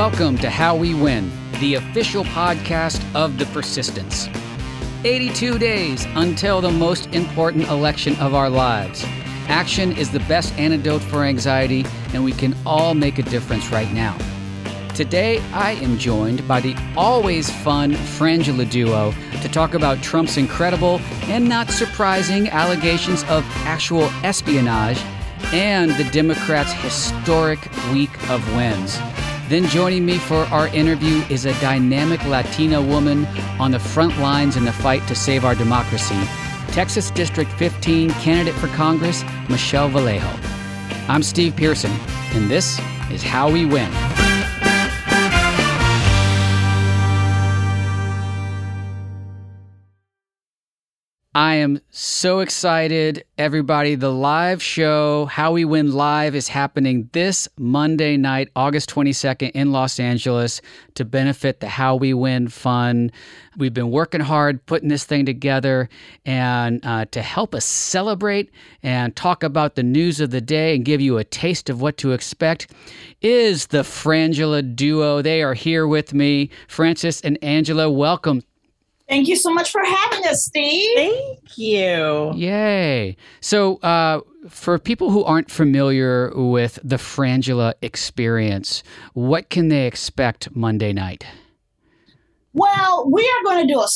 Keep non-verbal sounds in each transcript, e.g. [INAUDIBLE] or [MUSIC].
Welcome to How We Win, the official podcast of the Persistence. 82 days until the most important election of our lives. Action is the best antidote for anxiety, and we can all make a difference right now. Today, I am joined by the always fun Frangela duo to talk about Trump's incredible and not surprising allegations of actual espionage and the Democrats' historic week of wins. Then joining me for our interview is a dynamic Latina woman on the front lines in the fight to save our democracy, Texas District 15 candidate for Congress, Michelle Vallejo. I'm Steve Pearson, and this is How We Win. I am so excited, everybody. The live show, How We Win Live, is happening this Monday night, August 22nd in Los Angeles to benefit the How We Win Fund. We've been working hard putting this thing together and uh, to help us celebrate and talk about the news of the day and give you a taste of what to expect is the Frangela duo. They are here with me. Frances and Angela, welcome Thank you so much for having us, Steve. Thank you. Yay. So, uh, for people who aren't familiar with the Frangela experience, what can they expect Monday night? Well, we are going to do a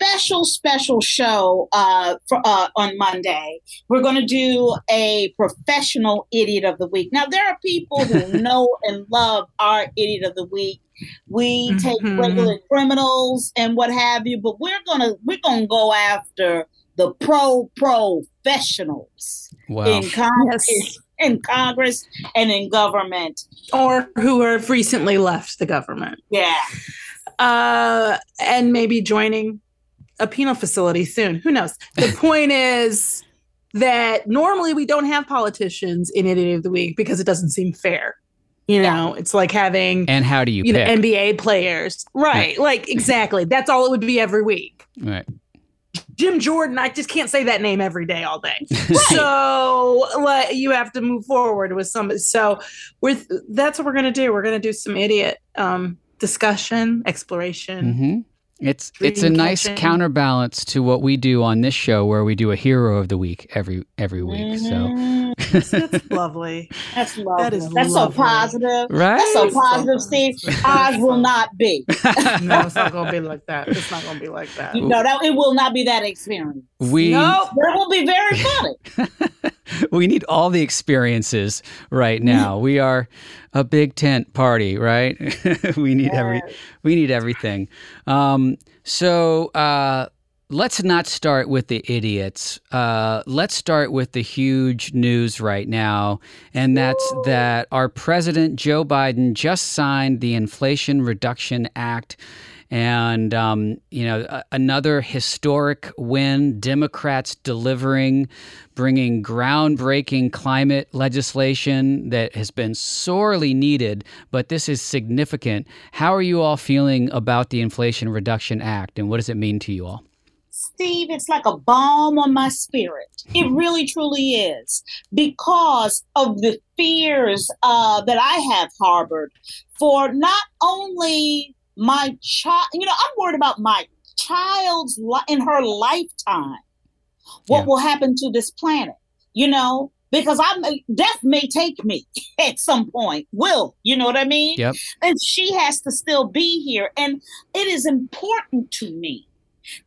special, special show uh, for, uh, on Monday. We're going to do a professional idiot of the week. Now, there are people who [LAUGHS] know and love our idiot of the week we take mm-hmm. regular criminals and what have you, but we're gonna we're gonna go after the pro professionals wow. in Congress. Yes. In Congress and in government, or who have recently left the government, yeah, uh, and maybe joining a penal facility soon. Who knows? The [LAUGHS] point is that normally we don't have politicians in Idiot of the Week because it doesn't seem fair. You know, yeah. it's like having and how do you, you know NBA players, right? Yeah. Like exactly. That's all it would be every week. Right. Jim Jordan, I just can't say that name every day all day. [LAUGHS] so like, you have to move forward with some. So with that's what we're gonna do. We're gonna do some idiot um, discussion, exploration. It's it's a nice counterbalance to what we do on this show, where we do a hero of the week every every week. So mm-hmm. that's [LAUGHS] lovely. That's lovely. That is that's lovely. so positive. Right? That's so positive, Steve. Ours will not be. [LAUGHS] no, it's not gonna be [LAUGHS] like that. It's not gonna be like that. No, that it will not be that experience. We no, it will be very funny. [LAUGHS] we need all the experiences right now. we are a big tent party, right? [LAUGHS] we need every we need everything. Um, so uh, let's not start with the idiots. Uh, let's start with the huge news right now, and that's that our president Joe Biden just signed the Inflation Reduction Act and um, you know another historic win. Democrats delivering, bringing groundbreaking climate legislation that has been sorely needed, but this is significant. How are you all feeling about the Inflation Reduction Act, and what does it mean to you all? Steve, it's like a balm on my spirit. It [LAUGHS] really, truly is because of the fears uh, that I have harbored for not only my child, you know, I'm worried about my child's li- in her lifetime. What yeah. will happen to this planet? You know, because I'm death may take me [LAUGHS] at some point. Will you know what I mean? Yep. And she has to still be here, and it is important to me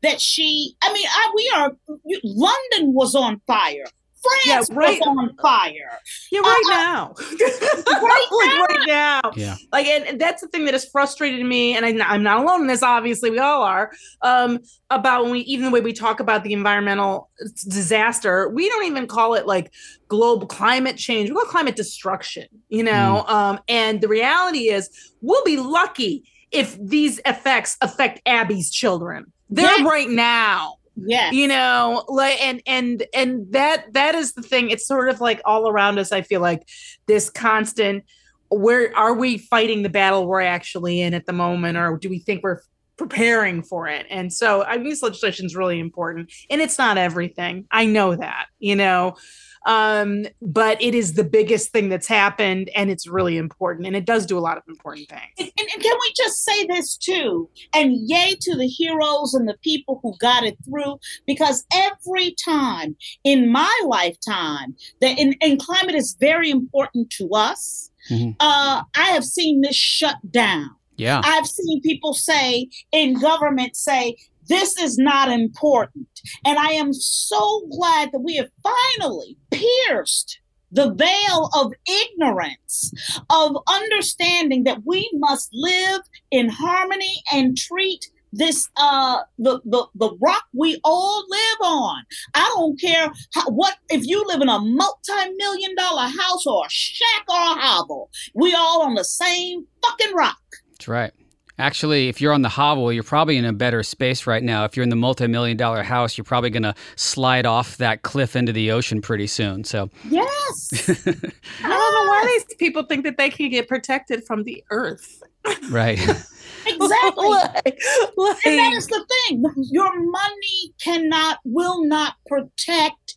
that she. I mean, I, we are. London was on fire. France yeah, right, was on fire. Yeah, right uh, now. [LAUGHS] [LAUGHS] right like now. right now. Yeah. Like, and, that's the thing that has frustrated me, and I, am not alone in this. Obviously, we all are. Um, about when we, even the way we talk about the environmental disaster, we don't even call it like global climate change. We call climate destruction. You know, mm. um, and the reality is, we'll be lucky if these effects affect Abby's children. They're yeah. right now yeah. You know like and and and that that is the thing. It's sort of like all around us i feel like this constant where are we fighting the battle we're actually in at the moment or do we think we're preparing for it? And so i mean this legislation is really important and it's not everything. I know that you know Um, but it is the biggest thing that's happened, and it's really important, and it does do a lot of important things. And, and, and can we just say this too? And yay to the heroes and the people who got it through, because every time in my lifetime that in, and climate is very important to us. Mm-hmm. Uh, I have seen this shut down. Yeah. I've seen people say in government say, this is not important. And I am so glad that we have finally pierced the veil of ignorance, of understanding that we must live in harmony and treat this uh the, the the rock we all live on. I don't care how, what if you live in a multi-million dollar house or a shack or a hovel we all on the same fucking rock. That's right Actually, if you're on the hovel, you're probably in a better space right now. If you're in the multi-million dollar house, you're probably going to slide off that cliff into the ocean pretty soon. So yes, [LAUGHS] I don't know why these people think that they can get protected from the earth. Right. [LAUGHS] exactly. like, like, and that is the thing. Your money cannot, will not protect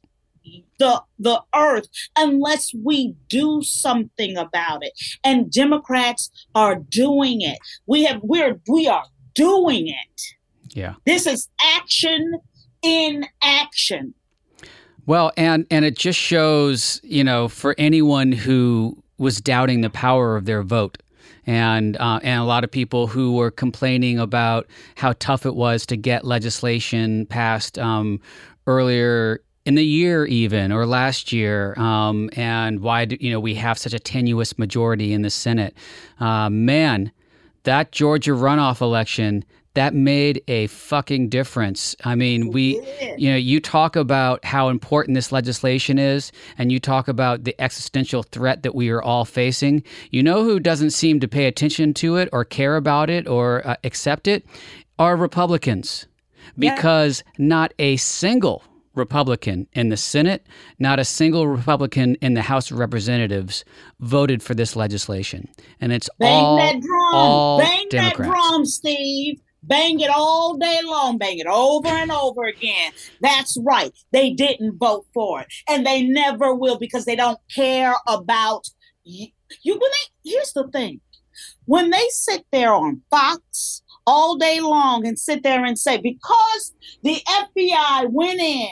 the the earth unless we do something about it. And democrats are doing it. We have we're we are doing it. Yeah. This is action in action. Well and and it just shows you know for anyone who was doubting the power of their vote. And uh, and a lot of people who were complaining about how tough it was to get legislation passed um, earlier in the year even or last year um, and why do, you know we have such a tenuous majority in the senate uh, man that georgia runoff election that made a fucking difference. I mean, we, you know, you talk about how important this legislation is, and you talk about the existential threat that we are all facing. You know who doesn't seem to pay attention to it or care about it or uh, accept it? Are Republicans. Because yeah. not a single Republican in the Senate, not a single Republican in the House of Representatives voted for this legislation. And it's Bang all, that drum. all Bang Democrats. that drum, Steve. Bang it all day long. Bang it over and over again. That's right. They didn't vote for it. And they never will because they don't care about you. you when they, here's the thing. When they sit there on Fox all day long and sit there and say, because the FBI went in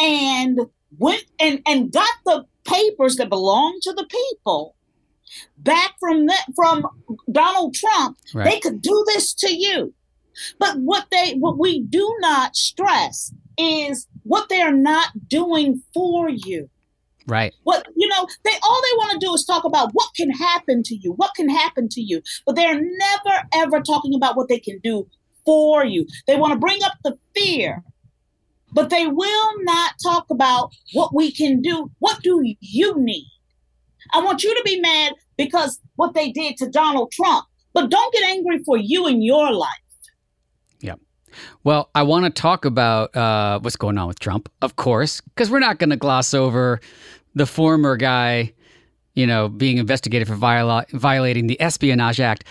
and went and, and got the papers that belong to the people back from that from Donald Trump, right. they could do this to you. But what they what we do not stress is what they are not doing for you. Right. What you know, they all they want to do is talk about what can happen to you, what can happen to you, but they're never ever talking about what they can do for you. They want to bring up the fear but they will not talk about what we can do. What do you need? I want you to be mad because what they did to Donald Trump, but don't get angry for you in your life. Yeah. Well, I want to talk about uh, what's going on with Trump, of course, because we're not going to gloss over the former guy, you know, being investigated for viola- violating the Espionage Act.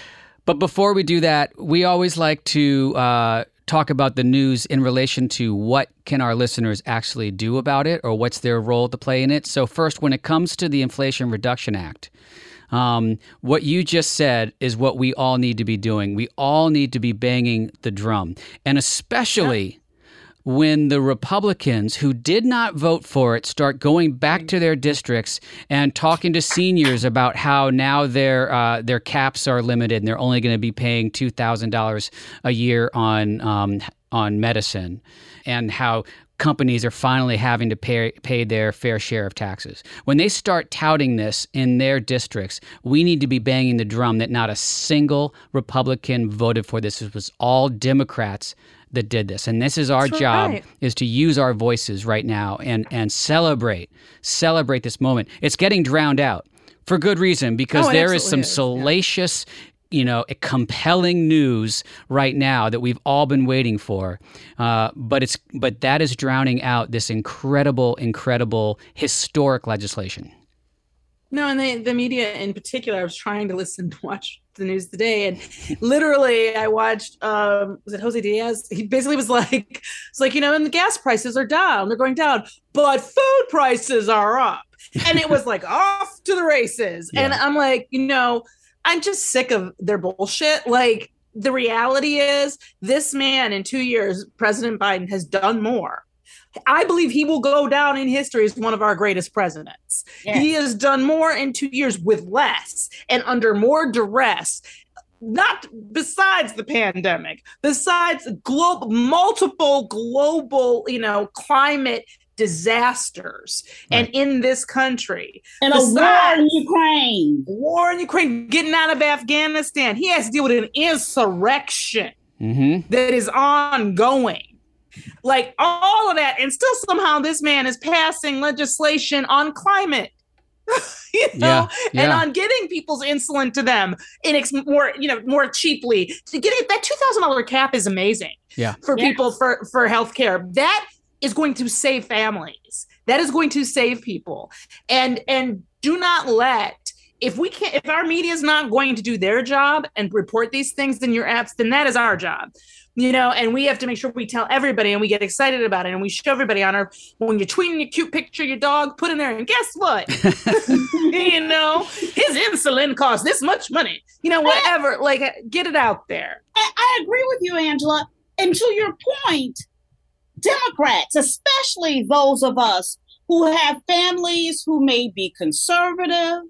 But before we do that, we always like to uh, talk about the news in relation to what can our listeners actually do about it or what's their role to play in it. So first, when it comes to the Inflation Reduction Act, um, what you just said is what we all need to be doing. We all need to be banging the drum, and especially when the Republicans who did not vote for it start going back to their districts and talking to seniors about how now their uh, their caps are limited and they're only going to be paying two thousand dollars a year on um, on medicine, and how companies are finally having to pay, pay their fair share of taxes. When they start touting this in their districts, we need to be banging the drum that not a single Republican voted for this. It was all Democrats that did this. And this is our That's job right. is to use our voices right now and and celebrate celebrate this moment. It's getting drowned out for good reason because oh, there is some is. salacious yeah you know, compelling news right now that we've all been waiting for. Uh, but it's but that is drowning out this incredible, incredible, historic legislation. No, and the the media in particular. I was trying to listen to watch the news today, and literally, I watched. um Was it Jose Diaz? He basically was like, "It's like you know, and the gas prices are down. They're going down, but food prices are up." And it was like off to the races. Yeah. And I'm like, you know, I'm just sick of their bullshit. Like the reality is, this man in two years, President Biden has done more. I believe he will go down in history as one of our greatest presidents. Yes. He has done more in two years with less and under more duress. Not besides the pandemic, besides global, multiple global, you know, climate disasters, and in this country, And a war in Ukraine. war in Ukraine, getting out of Afghanistan, he has to deal with an insurrection Mm-hmm. that is ongoing. Like all of that, and still somehow this man is passing legislation on climate. [LAUGHS] you know, Yeah, and on getting people's insulin to them in ex- more, you know, more cheaply. To getting that two thousand dollar cap is amazing. Yeah. for Yeah. people for for healthcare. That is going to save families. That is going to save people. And and do not let if we can't if our media is not going to do their job and report these things in your apps, then that is our job. You know, and we have to make sure we tell everybody and we get excited about it and we show everybody on our when you're tweeting your cute picture of your dog, put in there and guess what? [LAUGHS] [LAUGHS] you know, his insulin costs this much money. You know, whatever. Like get it out there. I, I agree with you, Angela. And to your point, Democrats, especially those of us who have families who may be conservative,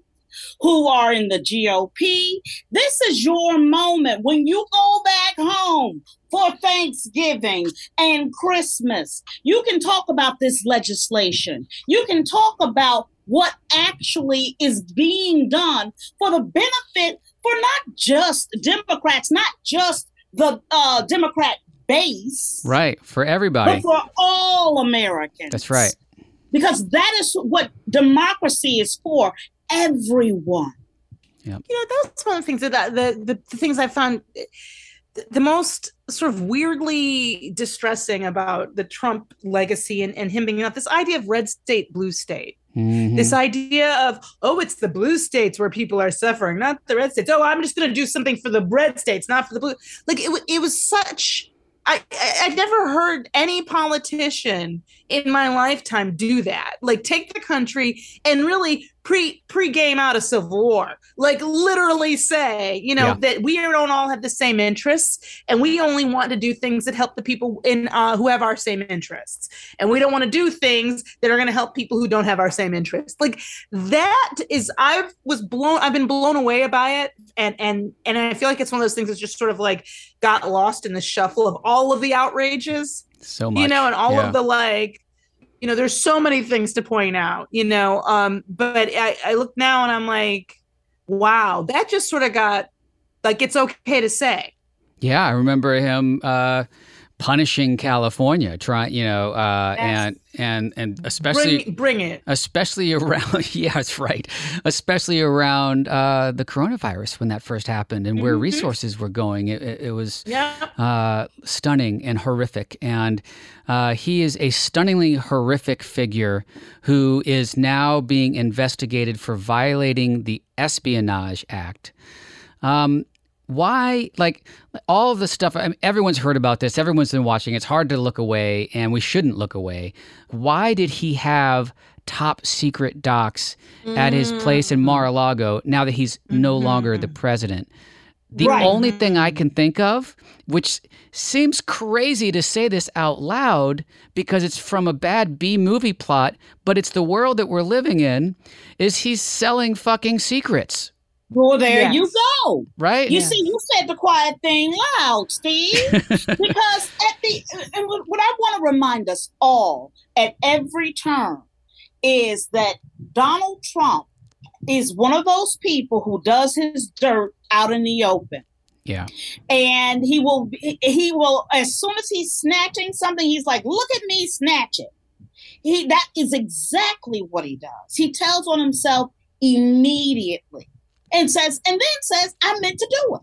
who are in the GOP, this is your moment when you go back home for Thanksgiving and Christmas. You can talk about this legislation. You can talk about what actually is being done for the benefit for not just Democrats, not just the uh, Democrat base, Right. For everybody. but for all Americans. That's right. Because that is what democracy is for everyone. you know that's one of the things that the, the the things I found the, the most sort of weirdly distressing about the Trump legacy and, and him being out this idea of red state, blue state. Mhm. This idea of oh, it's the blue states where people are suffering, not the red states. Oh, I'm just going to do something for the red states, not for the blue. Like it, it was such. I, I I'd never heard any politician in my lifetime do that. Like take the country and really pre pre game out of civil war. Like literally say, you know, Yeah. that we don't all have the same interests, and we only want to do things that help the people in uh, who have our same interests, and we don't want to do things that are going to help people who don't have our same interests. Like that is, I was blown. I've been blown away by it, and and and I feel like it's one of those things that's just sort of like got lost in the shuffle of all of the outrages so much. you know, and all Yeah. of the like, you know, there's so many things to point out, you know. Um, but I, I look now and I'm like, wow, that just sort of got like it's okay to say. Yeah, I remember him uh, punishing California, trying, you know, uh, Yes. and and and especially Bring bring it. especially around [LAUGHS] yeah that's right especially around uh, the coronavirus when that first happened and where Mhm. resources were going it, it, it was Yeah. uh, stunning and horrific and uh, he is a stunningly horrific figure who is now being investigated for violating the espionage act um, why like all of the stuff I mean, everyone's heard about this. Everyone's been watching. It's hard to look away and we shouldn't look away. Why did he have top secret docs at his place in mm. mar-a-lago now that he's no longer the mm-hmm. president? The Right. only thing i mm-hmm. can think of which seems crazy to say this out loud because it's from a bad b movie plot but it's the world that we're living in is he's selling fucking secrets Well, there Yes. you go. right You Yeah. see, you said the quiet thing loud, Steve. [LAUGHS] because at the and what what I want to remind us all at every turn is that Donald Trump is one of those people who does his dirt out in the open. yeah And he will he will as soon as he's snatching something, he's like, look at me snatch it. He that is exactly what he does. He tells on himself immediately and says, and then says, I meant to do it.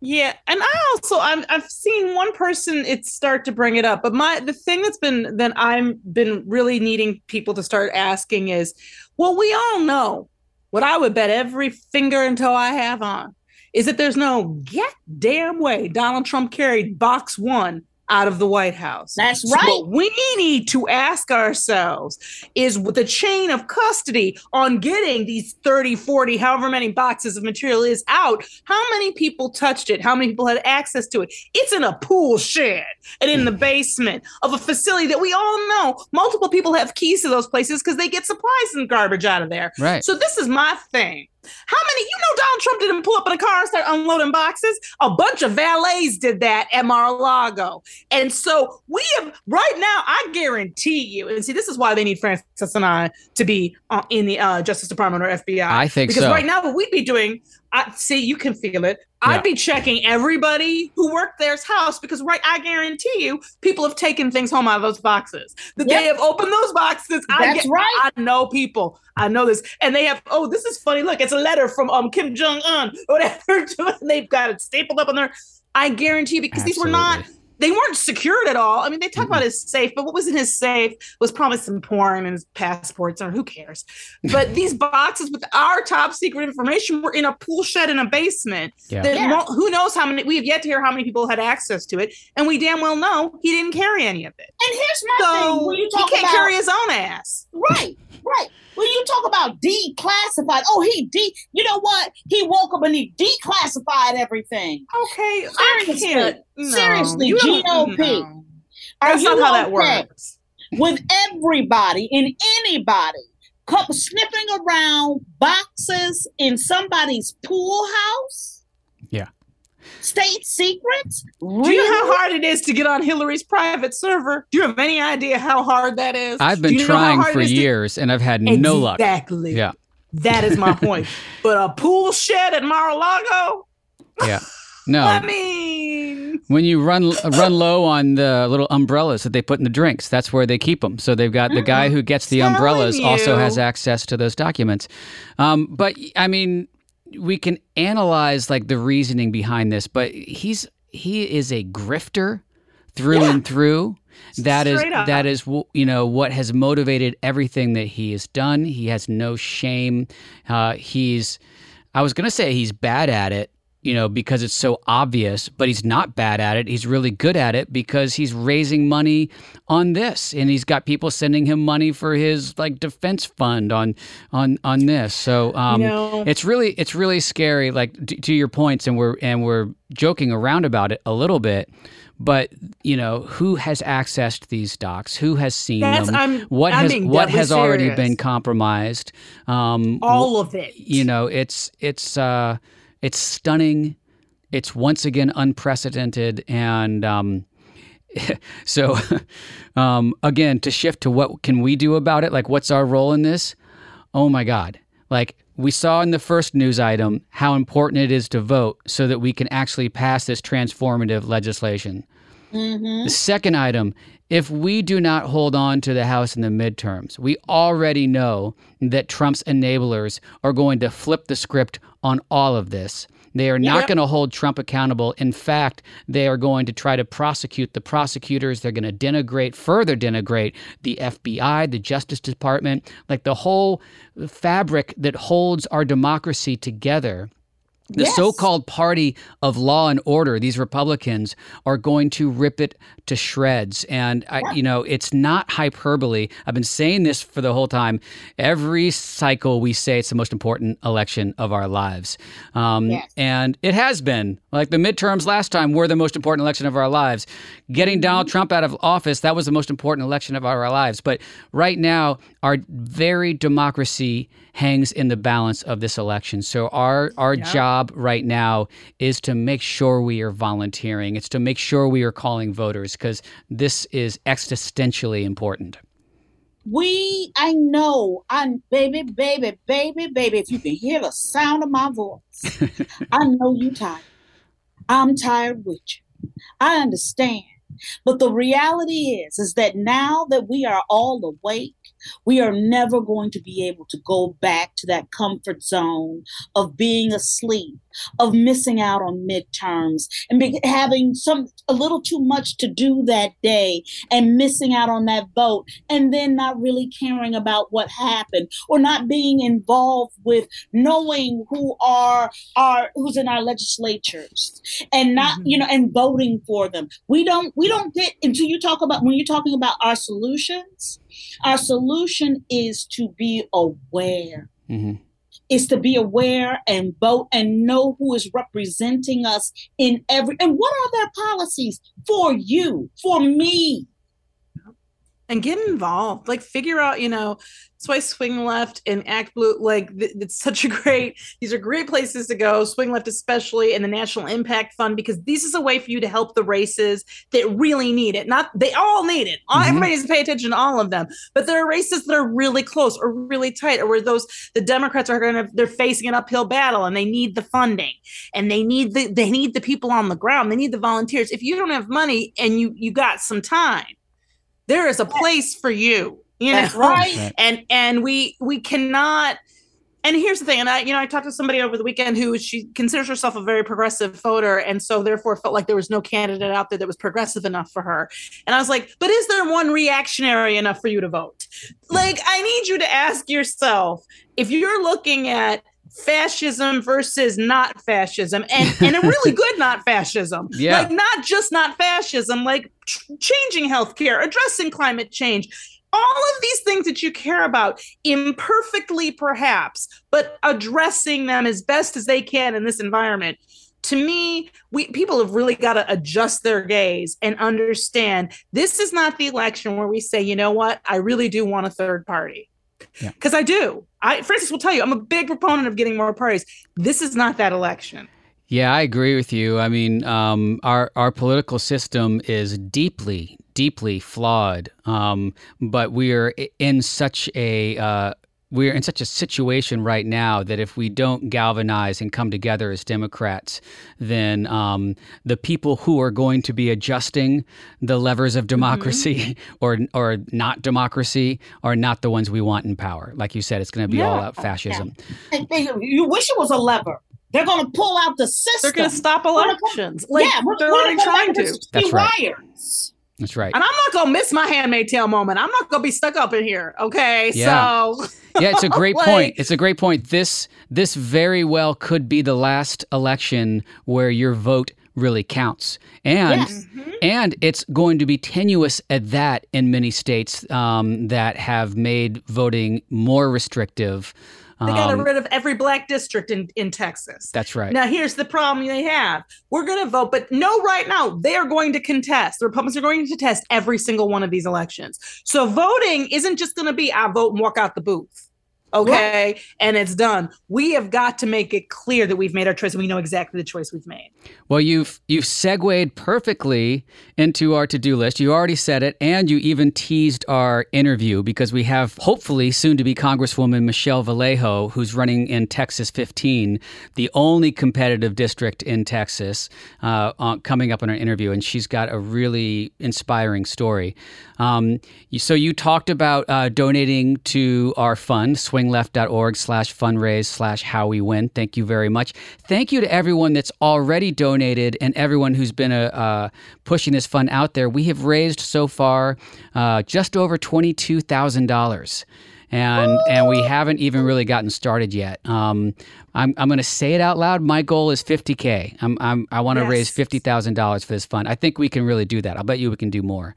Yeah, and I also I'm I've seen one person it start to bring it up, but my the thing that's been that I'm been really needing people to start asking is, well, we all know what I would bet every finger until I have on is that there's no goddamn way Donald Trump carried box one out of the White House. That's right. So what we need to ask ourselves is with the chain of custody on getting these 30, 40, however many boxes of material is out, how many people touched it? How many people had access to it? It's in a pool shed and in the mm. basement of a facility that we all know multiple people have keys to those places because they get supplies and garbage out of there. Right. So this is my thing. How many, you know, Donald Trump didn't pull up in a car and start unloading boxes? A bunch of valets did that at Mar a Lago. And so we have, right now, I guarantee you, and see, this is why they need Frances and I to be uh, in the uh, Justice Department or FBI. I think because so. right now, what we'd be doing, I see you can feel it. I'd be checking everybody who worked there's house because right, I guarantee you, people have taken things home out of those boxes. That yep. they have opened those boxes. That's I get, right. I know people. I know this, and they have. Oh, this is funny. Look, it's a letter from um Kim Jong Un, or [LAUGHS] whatever. and [LAUGHS] they've got it stapled up on there. I guarantee you because Absolutely. these were not they weren't secured at all. I mean, they talk mm-hmm. about his safe, but what was in his safe was probably some porn and his passports, or who cares? But [LAUGHS] these boxes with our top secret information were in a pool shed in a basement. Yeah. yeah. who knows how many? We have yet to hear how many people had access to it, and we damn well know he didn't carry any of it. And here's my so thing: when you talk he can't about, carry his own ass. Right, right. When you talk about declassified, oh, he de, you know what? He woke up and he declassified everything. Okay, seriously, no, seriously, GOP. No. Are That's not how that works. With everybody and anybody sniffing around boxes in somebody's pool house. Yeah state secrets? Really? Do you know how hard it is to get on Hillary's private server? Do you have any idea how hard that is? I've been trying for years to... and I've had exactly. no luck. Exactly. Yeah. That is my [LAUGHS] point. but a pool shed at Mar-a-Lago? Yeah. [LAUGHS] No. I mean, when you run run low on the little umbrellas that they put in the drinks, that's where they keep them. So they've got the guy who gets the umbrellas you. also has access to those documents. Um, but I mean, we can analyze like the reasoning behind this, but he's he is a grifter through yeah. and through. That Straight is up. that is you know what has motivated everything that he has done. He has no shame. Uh, he's I was gonna say he's bad at it, you know, because it's so obvious, but he's not bad at it. He's really good at it because he's raising money on this and he's got people sending him money for his like defense fund on on on this. So um it's really it's really scary like to, to your points and we're and we're joking around about it a little bit but you know who has accessed these docs who has seen That's, them I'm, what I'm has what has serious. already been compromised um all of it you know it's it's uh it's stunning. It's once again unprecedented. And um, [LAUGHS] so, [LAUGHS] um, again, to shift to what can we do about it? Like, what's our role in this? Oh my God. Like, we saw in the first news item how important it is to vote so that we can actually pass this transformative legislation. Mm-hmm. The second item if we do not hold on to the House in the midterms, we already know that Trump's enablers are going to flip the script on all of this. They are not yep. going to hold Trump accountable. In fact, they are going to try to prosecute the prosecutors. They're going to denigrate, further denigrate the FBI, the Justice Department, like the whole fabric that holds our democracy together the yes. so-called party of law and order these republicans are going to rip it to shreds. And I, you know it's not hyperbole. I've been saying this for the whole time. Every cycle we say it's the most important election of our lives. Um, yes. and it has been. Like the midterms last time were the most important election of our lives. Getting mm-hmm. donald trump out of office that was the most important election of our lives. But right now our very democracy hangs in the balance of this election. So our our yeah. job right now is to make sure we are volunteering. It's to make sure we are calling voters because this is existentially important. We, I know, I'm baby, baby, baby, baby. If you can hear the sound of my voice, I know you tired. I'm tired with you. I understand. But the reality is, is that now that we are all awake, we are never going to be able to go back to that comfort zone of being asleep of missing out on midterms and be, having some a little too much to do that day and missing out on that vote and then not really caring about what happened or not being involved with knowing who are are who's in our legislatures and not mm-hmm. you know and voting for them. We don't we don't get until you talk about when you're talking about our solutions our solution is to be aware. Mm-hmm is to be aware and vote and know who is representing us in every and what are their policies for you for me and get involved like figure out you know that's why swing left and act blue like th- it's such a great these are great places to go swing left especially and the national impact fund because this is a way for you to help the races that really need it not they all need it mm-hmm. everybody needs to pay attention to all of them but there are races that are really close or really tight or where those the democrats are going to they're facing an uphill battle and they need the funding and they need the they need the people on the ground they need the volunteers if you don't have money and you you got some time there is a place for you you know? right. And and we we cannot and here's the thing and i you know i talked to somebody over the weekend who she considers herself a very progressive voter and so therefore felt like there was no candidate out there that was progressive enough for her. And i was like but is there one reactionary enough for you to vote? Like i need you to ask yourself if you're looking at fascism versus not fascism and, [LAUGHS] and a really good not fascism. Yeah. like not just not fascism like ch- changing healthcare addressing climate change. All of these things that you care about imperfectly perhaps but addressing them as best as they can in this environment. To me we people have really got to adjust their gaze and understand this is not the election where we say you know what? I really do want a third party because yeah. I do. I Frances will tell you, I'm a big proponent of getting more parties. This is not that election. Yeah, I agree with you. I mean, um, our our political system is deeply, deeply flawed. Um, but we are in such a uh, we're in such a situation right now that if we don't galvanize and come together as Democrats, then um, the people who are going to be adjusting the levers of democracy mm-hmm. [LAUGHS] or or not democracy are not the ones we want in power. Like you said, it's going to be yeah. all out fascism. Yeah. You wish it was a lever. They're going to pull out the system. They're going to stop elections. Like, yeah, they're already trying to. That's right. That's right. And I'm not gonna miss my handmaid tale moment. I'm not gonna be stuck up in here. Okay. Yeah. So [LAUGHS] Yeah, it's a great [LAUGHS] like, point. It's a great point. This this very well could be the last election where your vote really counts. And yes. Mm-hmm. and it's going to be tenuous at that in many states um, that have made voting more restrictive. They got um, rid of every black district in, in Texas. That's right. Now, here's the problem they have. We're going to vote, but no, right now, they are going to contest. The Republicans are going to test every single one of these elections. So voting isn't just going to be I vote and walk out the booth okay and it's done. We have got to make it clear that we've made our choice. And we know exactly the choice we've made. Well you've you've segued perfectly into our to-do list. You already said it and you even teased our interview because we have hopefully soon to be congresswoman michelle vallejo who's running in texas 15 the only competitive district in texas uh, coming up in our interview and she's got a really inspiring story um, so you talked about uh, donating to our fund, swingleft.org slash fundraise slash how we win. Thank you very much. Thank you to everyone that's already donated and everyone who's been uh, uh pushing this fund out there. We have raised so far uh, just over $22,000 and and we haven't even really gotten started yet. Um, I'm I'm going to say it out loud. My goal is 50k. I'm, I'm I want to yes. raise fifty thousand dollars for this fund. I think we can really do that. I'll bet you we can do more.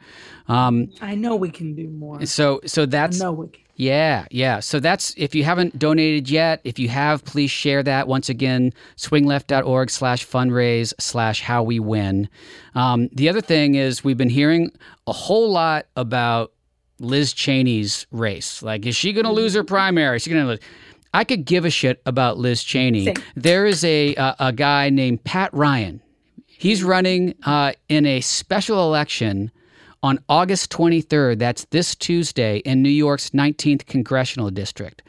Um, I know we can do more. So so that's no we can. Yeah, yeah. So that's if you haven't donated yet. If you have, please share that. Once again, swingleft.org slash fundraise slash how we win. Um, the other thing is we've been hearing a whole lot about Liz Cheney's race. Like, is she going to lose her primary? Is she going to lose? I could give a shit about Liz Cheney. Same. There is a, a, a guy named Pat Ryan. He's running uh, in a special election on August 23rd. That's this Tuesday in New York's 19th congressional district.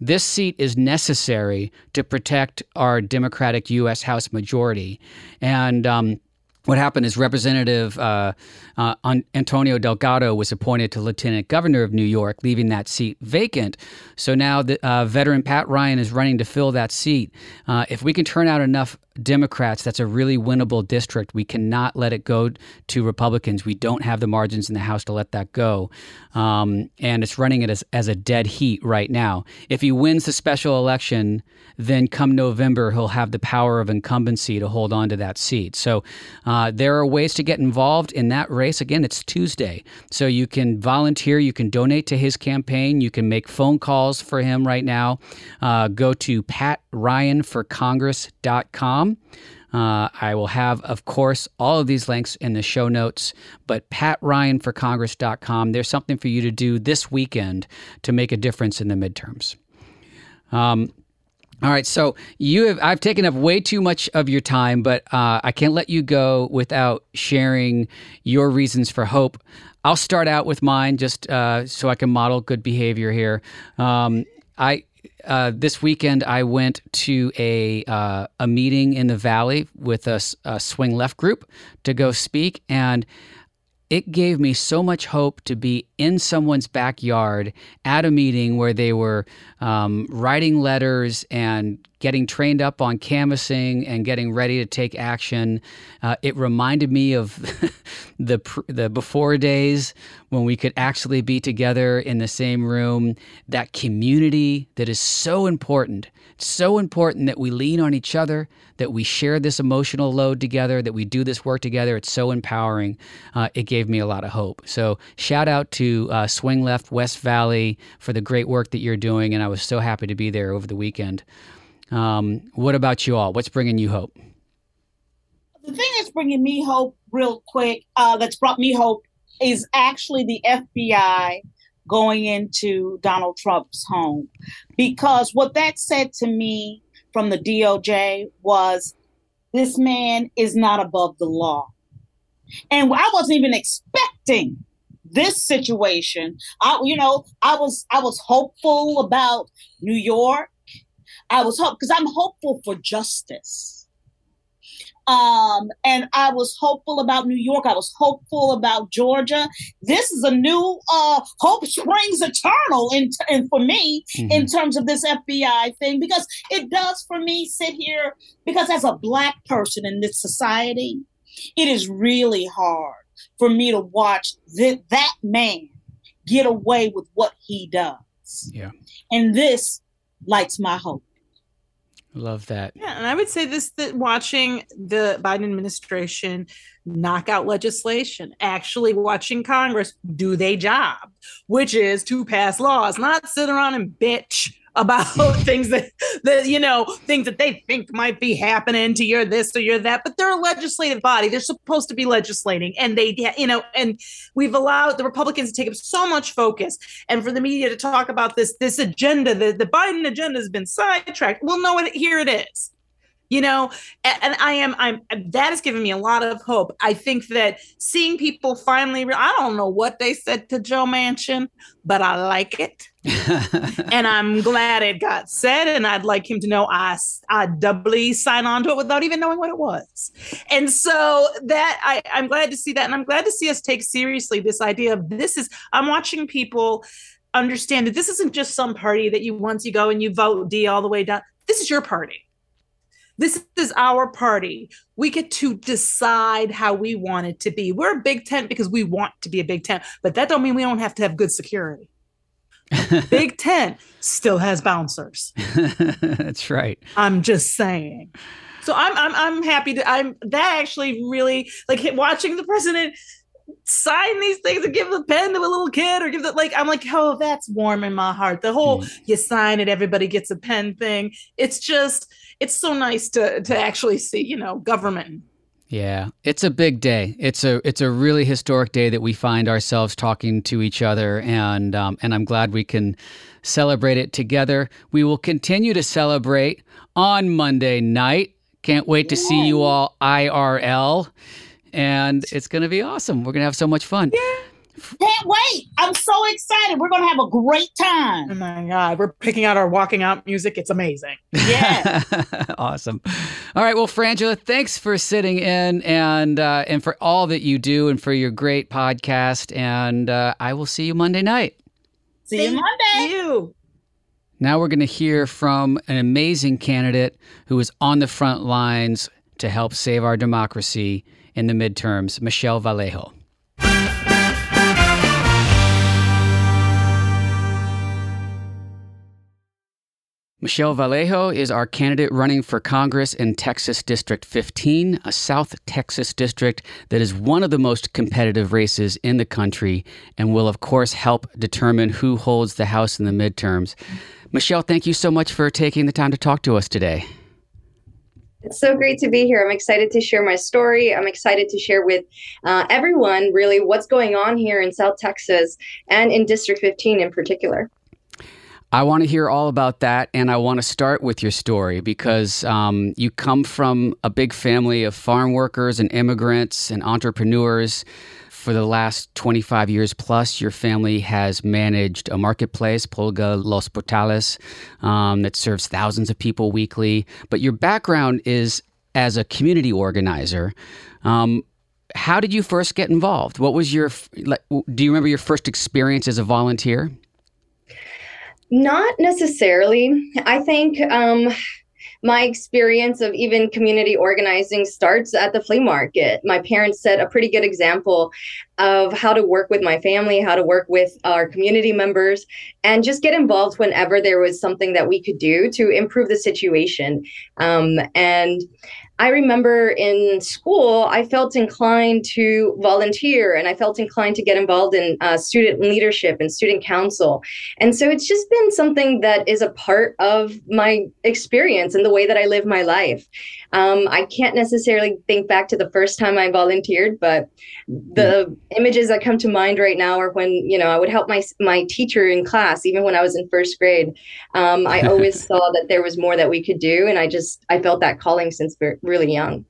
This seat is necessary to protect our Democratic U.S. House majority, and um, what happened is Representative uh, uh, Antonio Delgado was appointed to lieutenant governor of New York, leaving that seat vacant. So now the uh, veteran Pat Ryan is running to fill that seat. Uh, if we can turn out enough Democrats, that's a really winnable district. We cannot let it go to Republicans. We don't have the margins in the House to let that go. Um, and it's running it as, as a dead heat right now. If he wins the special election, then come November, he'll have the power of incumbency to hold on to that seat. So uh, there are ways to get involved in that race. Again, it's Tuesday. So you can volunteer, you can donate to his campaign, you can make phone calls for him right now. Uh, go to patryanforcongress.com. Uh, I will have, of course, all of these links in the show notes. But patryanforcongress.com, there's something for you to do this weekend to make a difference in the midterms. Um, all right, so you have I've taken up way too much of your time, but uh, I can't let you go without sharing your reasons for hope. I'll start out with mine just uh, so I can model good behavior here. Um, I uh, this weekend I went to a uh, a meeting in the Valley with a, a, swing left group to go speak, and it gave me so much hope to be in someone's backyard at a meeting where they were um, writing letters and getting trained up on canvassing and getting ready to take action. Uh, it reminded me of [LAUGHS] the the before days when we could actually be together in the same room. That community that is so important. So important that we lean on each other, that we share this emotional load together, that we do this work together. It's so empowering. Uh, it gave me a lot of hope. So shout out to uh, Swing Left West Valley for the great work that you're doing, and I was so happy to be there over the weekend. Um, what about you all? What's bringing you hope? The thing that's bringing me hope, real quick, uh, that's brought me hope is actually the FBI going into Donald Trump's home. Because what that said to me from the DOJ was this man is not above the law. And I wasn't even expecting this situation. I you know, I was I was hopeful about New York I was hope because I'm hopeful for justice. Um, and I was hopeful about New York. I was hopeful about Georgia. This is a new uh, hope springs eternal in, in for me mm-hmm. in terms of this FBI thing because it does for me sit here because as a black person in this society, it is really hard for me to watch th- that man get away with what he does. Yeah, and this lights my hope. Love that. Yeah, and I would say this that watching the Biden administration knock out legislation, actually watching Congress do their job, which is to pass laws, not sit around and bitch about [LAUGHS] [LAUGHS] things that that you know things that they think might be happening to your this or your that but they're a legislative body. They're supposed to be legislating and they you know and we've allowed the republicans to take up so much focus and for the media to talk about this this agenda the, the biden agenda has been sidetracked. Well no here it is. You know and i am i'm that has given me a lot of hope. I think that seeing people finally i don't know what they said to joe manchin but i like it and i'm glad it got said and i'd like him to know i i doubly sign on to it without even knowing what it was and so that i i'm glad to see that and i'm glad to see us take seriously this idea of this is i'm watching people understand that this isn't just some party that you once you go and you vote d all the way down this is your party this is our party. We get to decide how we want it to be. We're a big tent because we want to be a big tent, but that don't mean we don't have to have good security. [LAUGHS] big tent still has bouncers. [LAUGHS] That's right. I'm just saying. So I'm I'm I'm happy to I'm that actually really like watching the president sign these things and give the pen to a little kid or give the like I'm like oh that's warm in my heart. The whole mm. you sign it everybody gets a pen thing. It's just it's so nice to to actually see you know government yeah, it's a big day. It's a it's a really historic day that we find ourselves talking to each other, and um, and I'm glad we can celebrate it together. We will continue to celebrate on Monday night. Can't wait to see you all IRL, and it's going to be awesome. We're going to have so much fun. Yeah. Can't wait. I'm so excited. We're going to have a great time. Oh my God. We're picking out our walking out music. It's amazing. Yeah. [LAUGHS] awesome. All right. Well, Frangela, thanks for sitting in and uh, and for all that you do and for your great podcast. And uh, I will see you Monday night. See you Monday. Thank you. Now we're going to hear from an amazing candidate who is on the front lines to help save our democracy in the midterms, Michelle Vallejo. Michelle Vallejo is our candidate running for Congress in Texas District 15, a South Texas district that is one of the most competitive races in the country and will, of course, help determine who holds the House in the midterms. Michelle, thank you so much for taking the time to talk to us today. It's so great to be here. I'm excited to share my story. I'm excited to share with uh, everyone really what's going on here in South Texas and in District 15 in particular. I want to hear all about that, and I want to start with your story because um, you come from a big family of farm workers and immigrants and entrepreneurs. For the last 25 years plus, your family has managed a marketplace, Pulga Los Portales, um, that serves thousands of people weekly. But your background is as a community organizer. Um, how did you first get involved? What was your, do you remember your first experience as a volunteer? Not necessarily. I think um, my experience of even community organizing starts at the flea market. My parents set a pretty good example of how to work with my family, how to work with our community members, and just get involved whenever there was something that we could do to improve the situation. Um, and I remember in school, I felt inclined to volunteer and I felt inclined to get involved in uh, student leadership and student council. And so it's just been something that is a part of my experience and the way that I live my life. Um, I can't necessarily think back to the first time I volunteered, but the images that come to mind right now are when you know I would help my my teacher in class, even when I was in first grade. Um, I always [LAUGHS] saw that there was more that we could do, and I just I felt that calling since really young.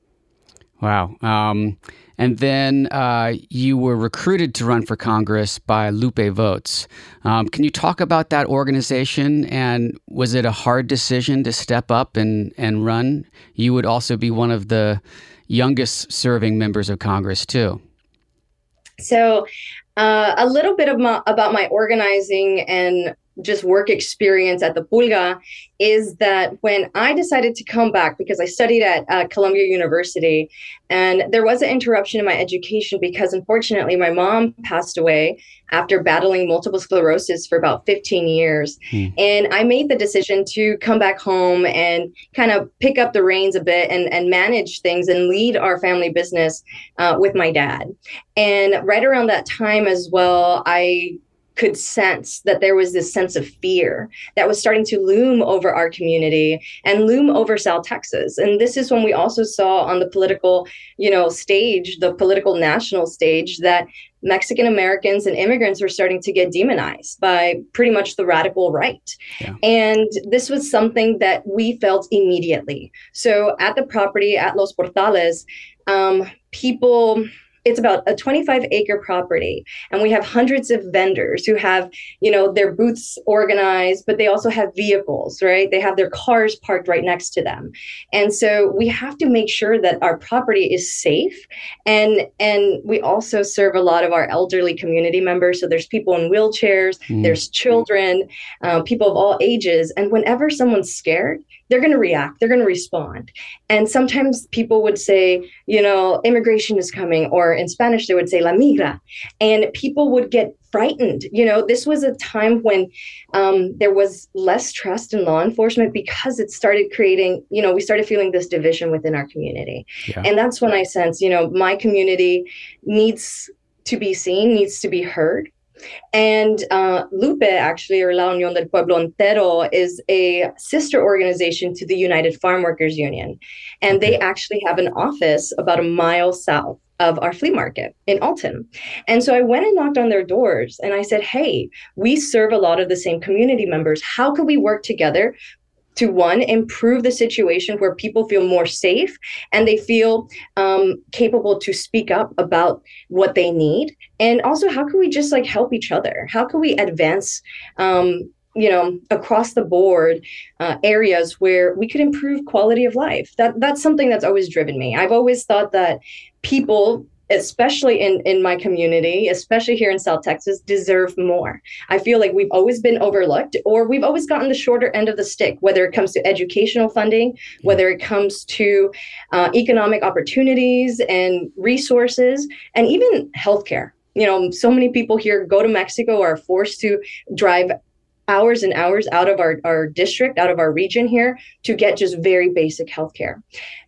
Wow. Um, and then uh, you were recruited to run for Congress by Lupe Votes. Um, can you talk about that organization? And was it a hard decision to step up and, and run? You would also be one of the youngest serving members of Congress, too. So, uh, a little bit of my, about my organizing and just work experience at the Pulga is that when I decided to come back because I studied at uh, Columbia University and there was an interruption in my education because unfortunately my mom passed away after battling multiple sclerosis for about 15 years. Hmm. And I made the decision to come back home and kind of pick up the reins a bit and, and manage things and lead our family business uh, with my dad. And right around that time as well, I could sense that there was this sense of fear that was starting to loom over our community and loom over South Texas. And this is when we also saw on the political, you know, stage, the political national stage, that Mexican Americans and immigrants were starting to get demonized by pretty much the radical right. Yeah. And this was something that we felt immediately. So at the property at Los Portales, um, people it's about a 25 acre property and we have hundreds of vendors who have you know their booths organized but they also have vehicles right? They have their cars parked right next to them. And so we have to make sure that our property is safe and and we also serve a lot of our elderly community members. So there's people in wheelchairs mm. there's children uh, people of all ages. And whenever someone's scared they're going to react they're going to respond. And sometimes people would say you know immigration is coming or in spanish they would say la migra. And people would get frightened. You know this was a time when um, there was less trust in law enforcement because it started creating you know we started feeling this division within our community. Yeah. and that's when i sense you know my community needs to be seen needs to be heard and uh, Lupe, actually, or La Unión del Pueblo Entero, is a sister organization to the United Farm Workers Union. And they actually have an office about a mile south of our flea market in Alton. And so I went and knocked on their doors and I said, Hey, we serve a lot of the same community members. How can we work together to one improve the situation where people feel more safe and they feel um, capable to speak up about what they need. And also how can we just like help each other? How can we advance um, you know across the board uh, areas where we could improve quality of life? That that's something that's always driven me. I've always thought that people especially in in my community especially here in south texas deserve more. I feel like we've always been overlooked or we've always gotten the shorter end of the stick whether it comes to educational funding whether it comes to uh, economic opportunities and resources and even healthcare. You know so many people here go to mexico are forced to drive hours and hours out of our, our district, out of our region here to get just very basic healthcare.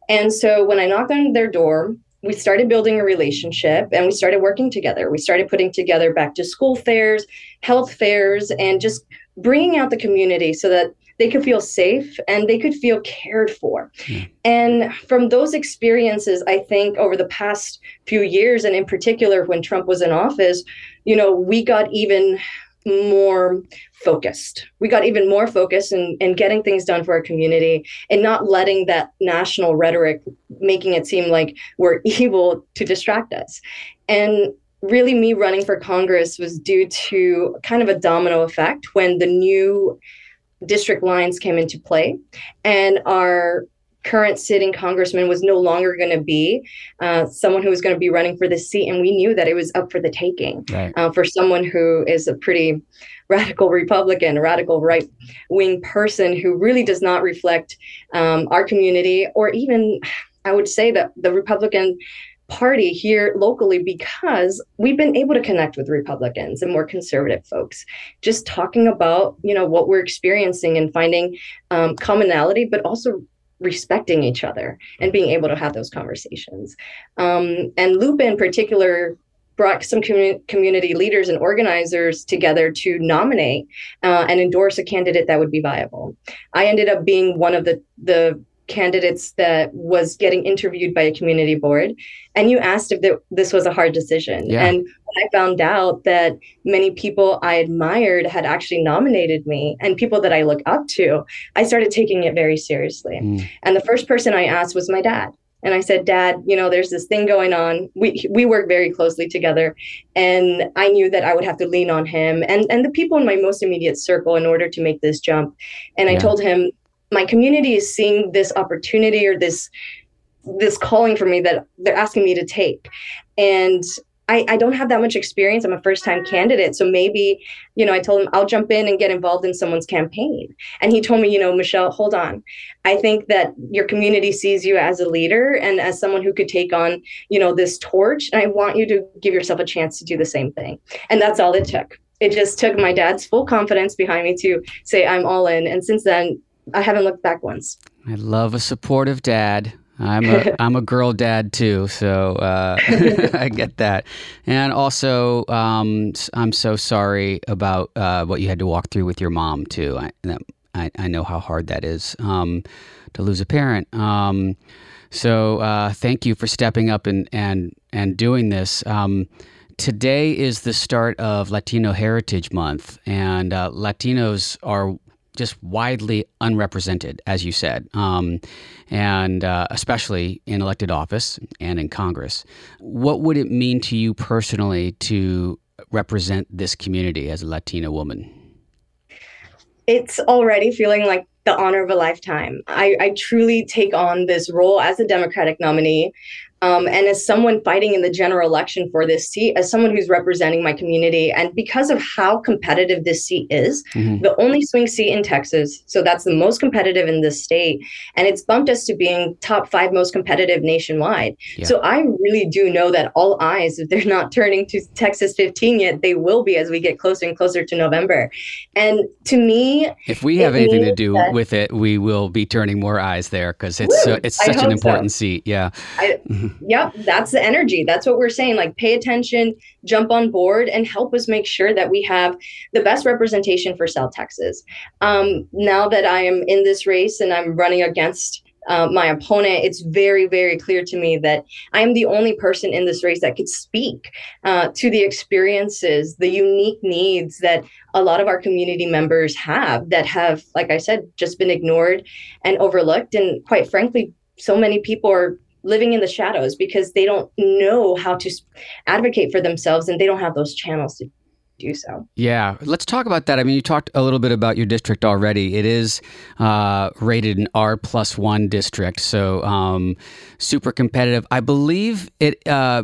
And so when I knocked on their door, we started building a relationship and we started working together. We started putting together back to school fairs, health fairs, and just bringing out the community so that they could feel safe and they could feel cared for. Mm. And from those experiences, I think over the past few years, and in particular when Trump was in office, you know, we got even more focused. We got even more focused in, in getting things done for our community and not letting that national rhetoric making it seem like we're [LAUGHS] evil to distract us. And really, me running for Congress was due to kind of a domino effect when the new district lines came into play and our current sitting congressman was no longer going to be uh, someone who was going to be running for the seat and we knew that it was up for the taking right. uh, for someone who is a pretty radical republican radical right wing person who really does not reflect um, our community or even i would say that the republican party here locally because we've been able to connect with republicans and more conservative folks just talking about you know what we're experiencing and finding um, commonality but also respecting each other and being able to have those conversations. Um, and Lupe, in particular, brought some commu- community leaders and organizers together to nominate uh, and endorse a candidate that would be viable. I ended up being one of the the candidates that was getting interviewed by a community board and you asked if this was a hard decision yeah. and i found out that many people i admired had actually nominated me and people that i look up to i started taking it very seriously mm. and the first person i asked was my dad and I said, Dad, you know, there's this thing going on. We we work very closely together, and I knew that I would have to lean on him and and the people in my most immediate circle in order to make this jump. And yeah. I told him, my community is seeing this opportunity or this this calling for me that they're asking me to take and I, I don't have that much experience. I'm a first time candidate. So maybe, you know, I told him I'll jump in and get involved in someone's campaign. And he told me, you know, Michelle, hold on. I think that your community sees you as a leader and as someone who could take on, you know, this torch. And I want you to give yourself a chance to do the same thing. And that's all it took. It just took my dad's full confidence behind me to say, I'm all in. And since then, I haven't looked back once. I love a supportive dad. I'm a [LAUGHS] I'm a girl dad too, so uh, [LAUGHS] I get that. And also, um, I'm so sorry about uh, what you had to walk through with your mom too. I I, I know how hard that is um, to lose a parent. Um, so uh, thank you for stepping up and and and doing this. Um, today is the start of Latino Heritage Month, and uh, Latinos are just widely unrepresented, as you said, um, and uh, especially in elected office and in Congress. What would it mean to you personally to represent this community as a Latina woman? It's already feeling like the honor of a lifetime. I, I truly take on this role as a Democratic nominee um, and as someone fighting in the general election for this seat, as someone who's representing my community, and because of how competitive this seat is, mm-hmm. the only swing seat in Texas, so that's the most competitive in this state, and it's bumped us to being top five most competitive nationwide. Yeah. So I really do know that all eyes, if they're not turning to Texas 15 yet, they will be as we get closer and closer to November. And to me, if we have anything to do with it, we will be turning more eyes there because it's uh, it's such an important so. seat. Yeah. I, mm-hmm yep, that's the energy. That's what we're saying. Like, pay attention, jump on board, and help us make sure that we have the best representation for South Texas. Um, now that I am in this race and I'm running against uh, my opponent, it's very, very clear to me that I am the only person in this race that could speak uh, to the experiences, the unique needs that a lot of our community members have that have, like I said, just been ignored and overlooked. And quite frankly, so many people are living in the shadows because they don't know how to advocate for themselves and they don't have those channels to do so. Yeah, let's talk about that. I mean, you talked a little bit about your district already. It is uh, rated an R plus one district, so um, super competitive. I believe it. Uh,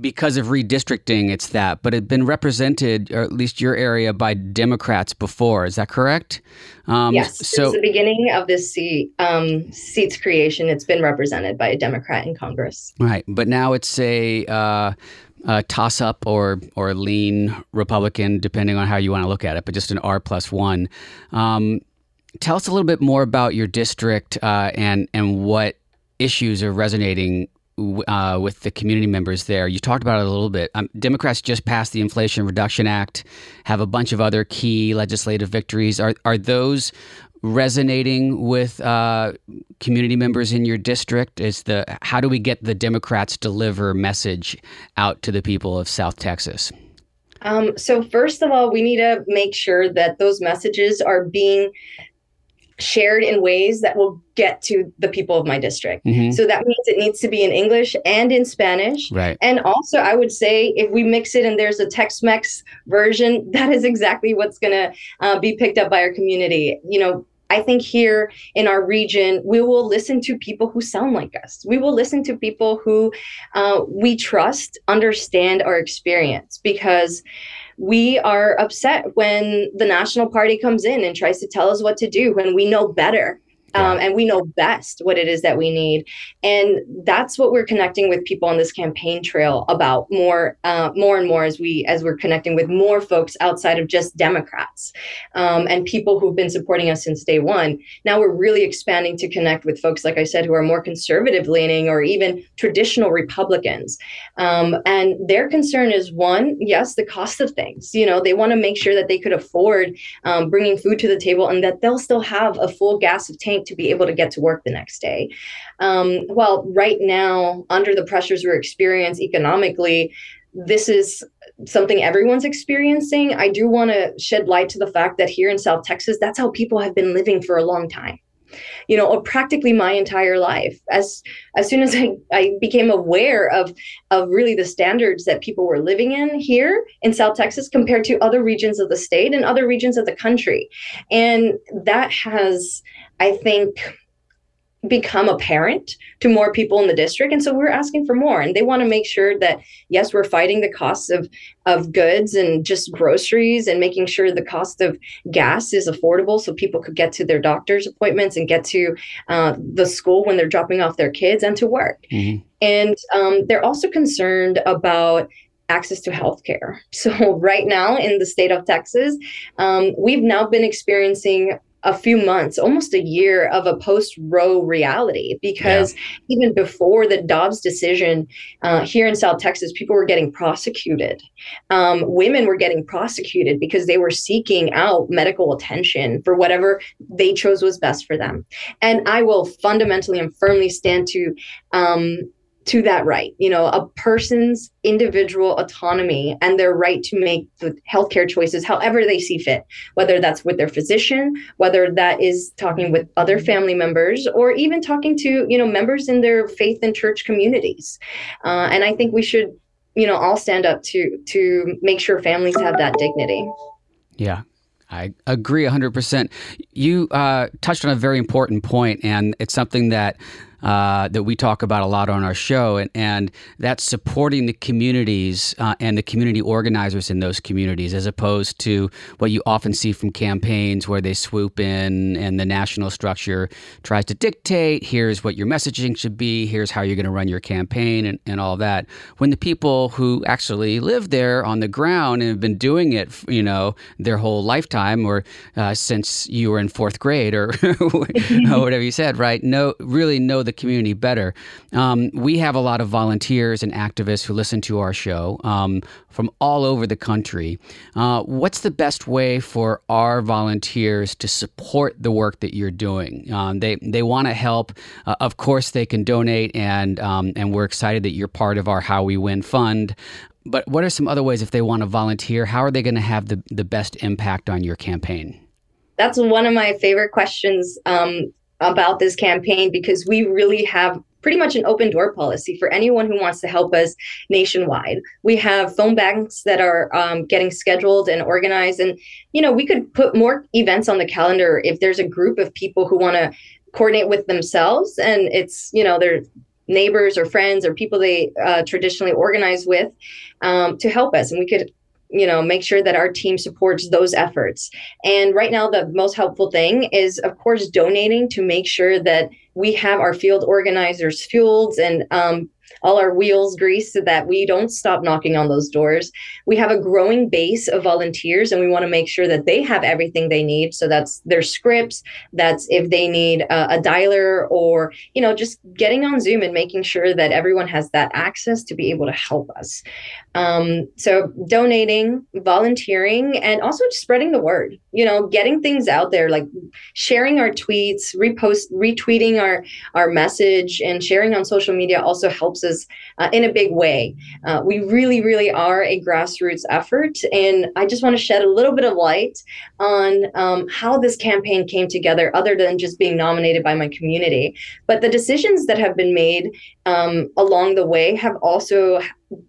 because of redistricting, it's that, but it's been represented, or at least your area, by Democrats before. Is that correct? Um, yes. So, since the beginning of this seat, um, seats creation, it's been represented by a Democrat in Congress. Right, but now it's a uh, uh, toss up or or lean Republican, depending on how you want to look at it, but just an R plus one. Um, tell us a little bit more about your district uh, and and what issues are resonating uh, with the community members there. You talked about it a little bit. Um, Democrats just passed the Inflation Reduction Act, have a bunch of other key legislative victories. Are are those resonating with uh, community members in your district? Is the how do we get the Democrats deliver message out to the people of South Texas? Um, so first of all, we need to make sure that those messages are being shared in ways that will get to the people of my district. Mm-hmm. So that means it needs to be in English and in Spanish. Right. And also, I would say if we mix it and there's a Tex Mex version, [LAUGHS] that is exactly what's going to uh, be picked up by our community. You know, I think here in our region, we will listen to people who sound like us. We will listen to people who uh, we trust, understand our experience because we are upset when the national party comes in and tries to tell us what to do when we know better um, and we know best what it is that we need. And that's what we're connecting with people on this campaign trail about more uh, more and more as we as we're connecting with more folks outside of just democrats um, and people who've been supporting us since day one. Now we're really expanding to connect with folks like i said who are more conservative leaning or even traditional republicans. Um, and their concern is one yes the cost of things. You know they want to make sure that they could afford um, bringing food to the table and that they'll still have a full gas of to be able to get to work the next day. Um, well, right now, under the pressures we're experiencing economically, this is something everyone's experiencing. I do want to shed light to the fact that here in South Texas, that's how people have been living for a long time you know, practically my entire life. As as soon as I, I became aware of of really the standards that people were living in here in South Texas compared to other regions of the state and other regions of the country. And that has I think, become apparent to more people in the district and so we're asking for more and they want to make sure that yes we're fighting the costs of of goods and just groceries and making sure the cost of gas is affordable so people could get to their doctor's appointments and get to uh, the school when they're dropping off their kids and to work mm-hmm. and um, they're also concerned about access to healthcare. [LAUGHS] So right now in the state of Texas, um, we've now been experiencing a few months, almost a year of a post Roe reality. Because yeah. even before the Dobbs decision uh, here in South Texas, people were getting prosecuted. Um, women were getting prosecuted because they were seeking out medical attention for whatever they chose was best for them. And I will fundamentally and firmly stand to um, to that right. You know, a person's individual autonomy and their right to make the healthcare choices however they see fit, whether that's with their physician, whether that is talking with other family members, or even talking to, you know, members in their faith and church communities. Uh, and I think we should, you know, all stand up to to make sure families have that dignity. Yeah, I agree 100%. You uh, touched on a very important point, and it's something that uh, that we talk about a lot on our show, and, and that's supporting the communities uh, and the community organizers in those communities, as opposed to what you often see from campaigns where they swoop in and the national structure tries to dictate here's what your messaging should be, here's how you're going to run your campaign, and, and all that. When the people who actually live there on the ground and have been doing it, you know, their whole lifetime or uh, since you were in fourth grade or, [LAUGHS] or whatever you said, right? Know really know the community better. Um, we have a lot of volunteers and activists who listen to our show um, from all over the country. Uh, what's the best way for our volunteers to support the work that you're doing? Um, they they want to help. Uh, of course, they can donate, and um, and we're excited that you're part of our How We Win fund. But what are some other ways if they want to volunteer? How are they going to have the, the best impact on your campaign? That's one of my favorite questions um, about this campaign because we really have pretty much an open door policy for anyone who wants to help us nationwide. We have phone banks that are um, getting scheduled and organized, and you know we could put more events on the calendar if there's a group of people who want to coordinate with themselves, and it's you know they're neighbors or friends or people they uh, traditionally organize with um, to help us. And we could you know make sure that our team supports those efforts. And right now the most helpful thing is of course donating to make sure that we have our field organizers fueled and um, all our wheels greased so that we don't stop knocking on those doors. We have a growing base of volunteers and we want to make sure that they have everything they need. So that's their scripts, that's if they need a, a dialer or, you know, just getting on Zoom and making sure that everyone has that access to be able to help us. Um, so donating, volunteering, and also spreading the word, you know, getting things out there, like sharing our tweets, repost, retweeting our, our message and sharing on social media also helps us uh, in a big way. Uh, we really, really are a grassroots effort. And I just want to shed a little bit of light on um, how this campaign came together, other than just being nominated by my community. But the decisions that have been made um, along the way have also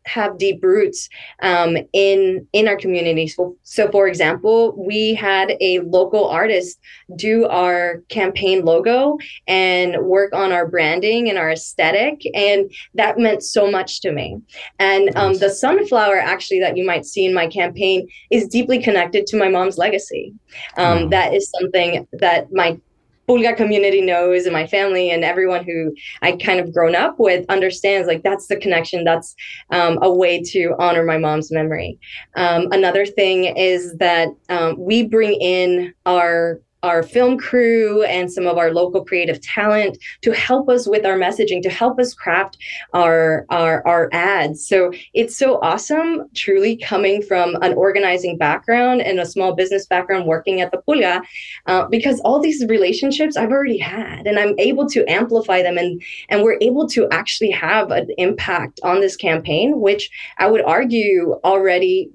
have deep roots um, in in our community. So, so, for example, we had a local artist do our campaign logo and work on our branding and our aesthetic, and that meant so much to me. And um, the sunflower, actually, that you might see in my campaign, is deeply connected to my mom's legacy. Um, that is something that my Pulga community knows and my family and everyone who I kind of grown up with understands like that's the connection. That's um, a way to honor my mom's memory. Um, another thing is that um, we bring in our our film crew and some of our local creative talent to help us with our messaging to help us craft our our, our ads. So it's so awesome truly coming from an organizing background and a small business background working at the pulga uh, because all these relationships i've already had and i'm able to amplify them and and we're able to actually have an impact on this campaign which i would argue already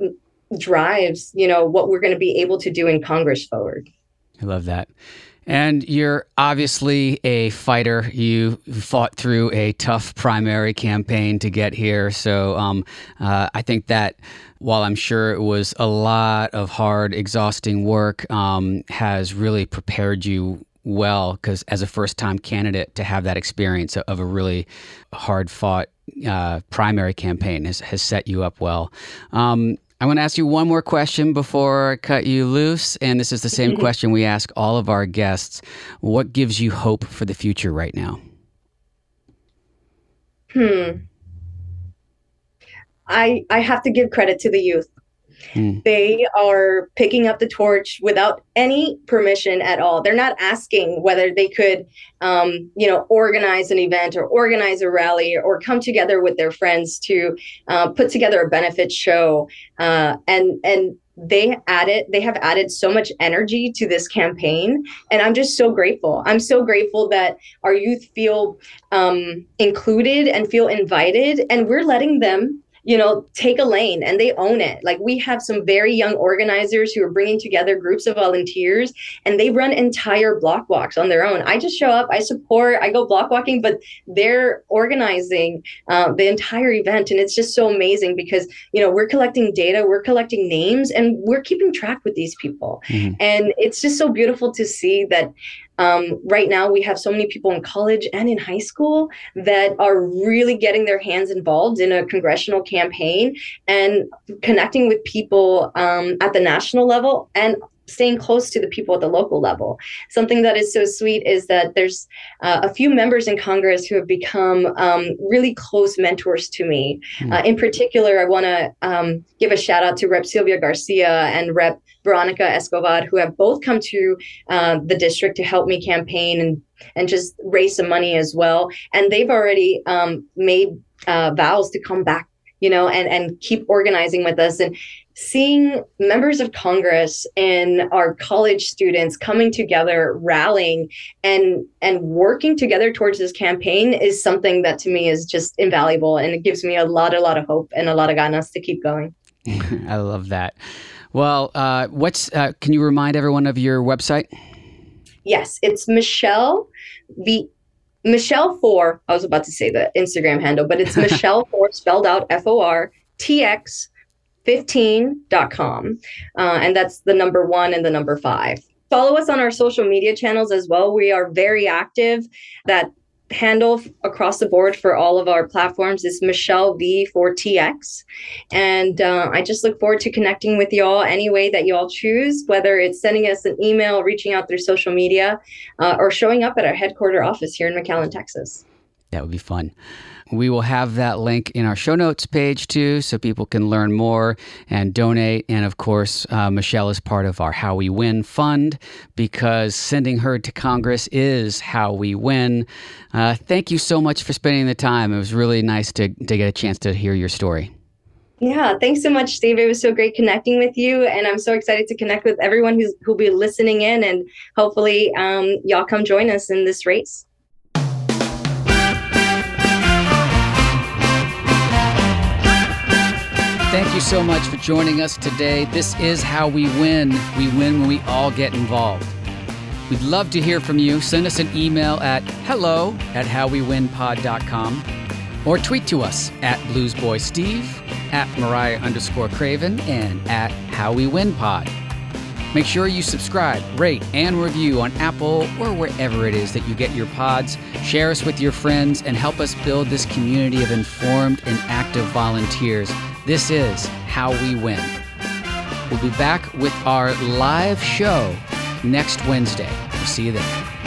drives you know what we're going to be able to do in congress forward I love that. And you're obviously a fighter. You fought through a tough primary campaign to get here. So um, uh, I think that while I'm sure it was a lot of hard, exhausting work, um, has really prepared you well because as a first time candidate to have that experience of a really hard fought uh, primary campaign has, has set you up well. Um, I want to ask you one more question before I cut you loose. And this is the same [LAUGHS] question we ask all of our guests. What gives you hope for the future right now? Hmm. I I have to give credit to the youth. Mm. They are picking up the torch without any permission at all. They're not asking whether they could, um, you know, organize an event or organize a rally or come together with their friends to uh, put together a benefit show. Uh, and and they added they have added so much energy to this campaign and i'm just so grateful i'm so grateful that our youth feel um, included and feel invited and we're letting them you know, take a lane and they own it. Like we have some very young organizers who are bringing together groups of volunteers and they run entire block walks on their own. I just show up, I support, I go block walking, but they're organizing uh, the entire event. And it's just so amazing because, you know, we're collecting data, we're collecting names, and we're keeping track with these people. Mm-hmm. And it's just so beautiful to see that um, right now, we have so many people in college and in high school that are really getting their hands involved in a congressional campaign and connecting with people um, at the national level and staying close to the people at the local level. Something that is so sweet is that there's uh, a few members in Congress who have become um, really close mentors to me. Mm. Uh, in particular, I want to um, give a shout out to Rep. Sylvia Garcia and Rep. Veronica Escobar, who have both come to uh, the district to help me campaign and and just raise some money as well. And they've already um, made uh, vows to come back you know, and and keep organizing with us. And seeing members of Congress and our college students coming together, rallying and and working together towards this campaign is something that to me is just invaluable and it gives me a lot, a lot of hope and a lot of ganas to keep going. [LAUGHS] I love that. Well, uh, what's uh, can you remind everyone of your website? Yes, it's Michelle the Michelle Four. I was about to say the Instagram handle, but it's [LAUGHS] Michelle Four spelled out F O R T X 15.com. Uh, and that's the number one and the number five. Follow us on our social media channels as well. We are very active. That handle across the board for all of our platforms is Michelle V4TX. And uh, I just look forward to connecting with y'all any way that y'all choose, whether it's sending us an email, reaching out through social media, uh, or showing up at our headquarter office here in McAllen, Texas. That would be fun. We will have that link in our show notes page too, so people can learn more and donate. And of course, uh, Michelle is part of our How We Win fund because sending her to Congress is how we win. Uh, thank you so much for spending the time. It was really nice to, to get a chance to hear your story. Yeah, thanks so much, Steve. It was so great connecting with you, and I'm so excited to connect with everyone who's who'll be listening in, and hopefully, um, y'all come join us in this race. Thank you so much for joining us today. This is how we win. We win when we all get involved. We'd love to hear from you. Send us an email at hello at howwewinpod.com or tweet to us at bluesboysteve, at mariah underscore craven, and at howwewinpod. Make sure you subscribe, rate, and review on Apple or wherever it is that you get your pods. Share us with your friends and help us build this community of informed and active volunteers this is How We Win. We'll be back with our live show next Wednesday. We'll see you then.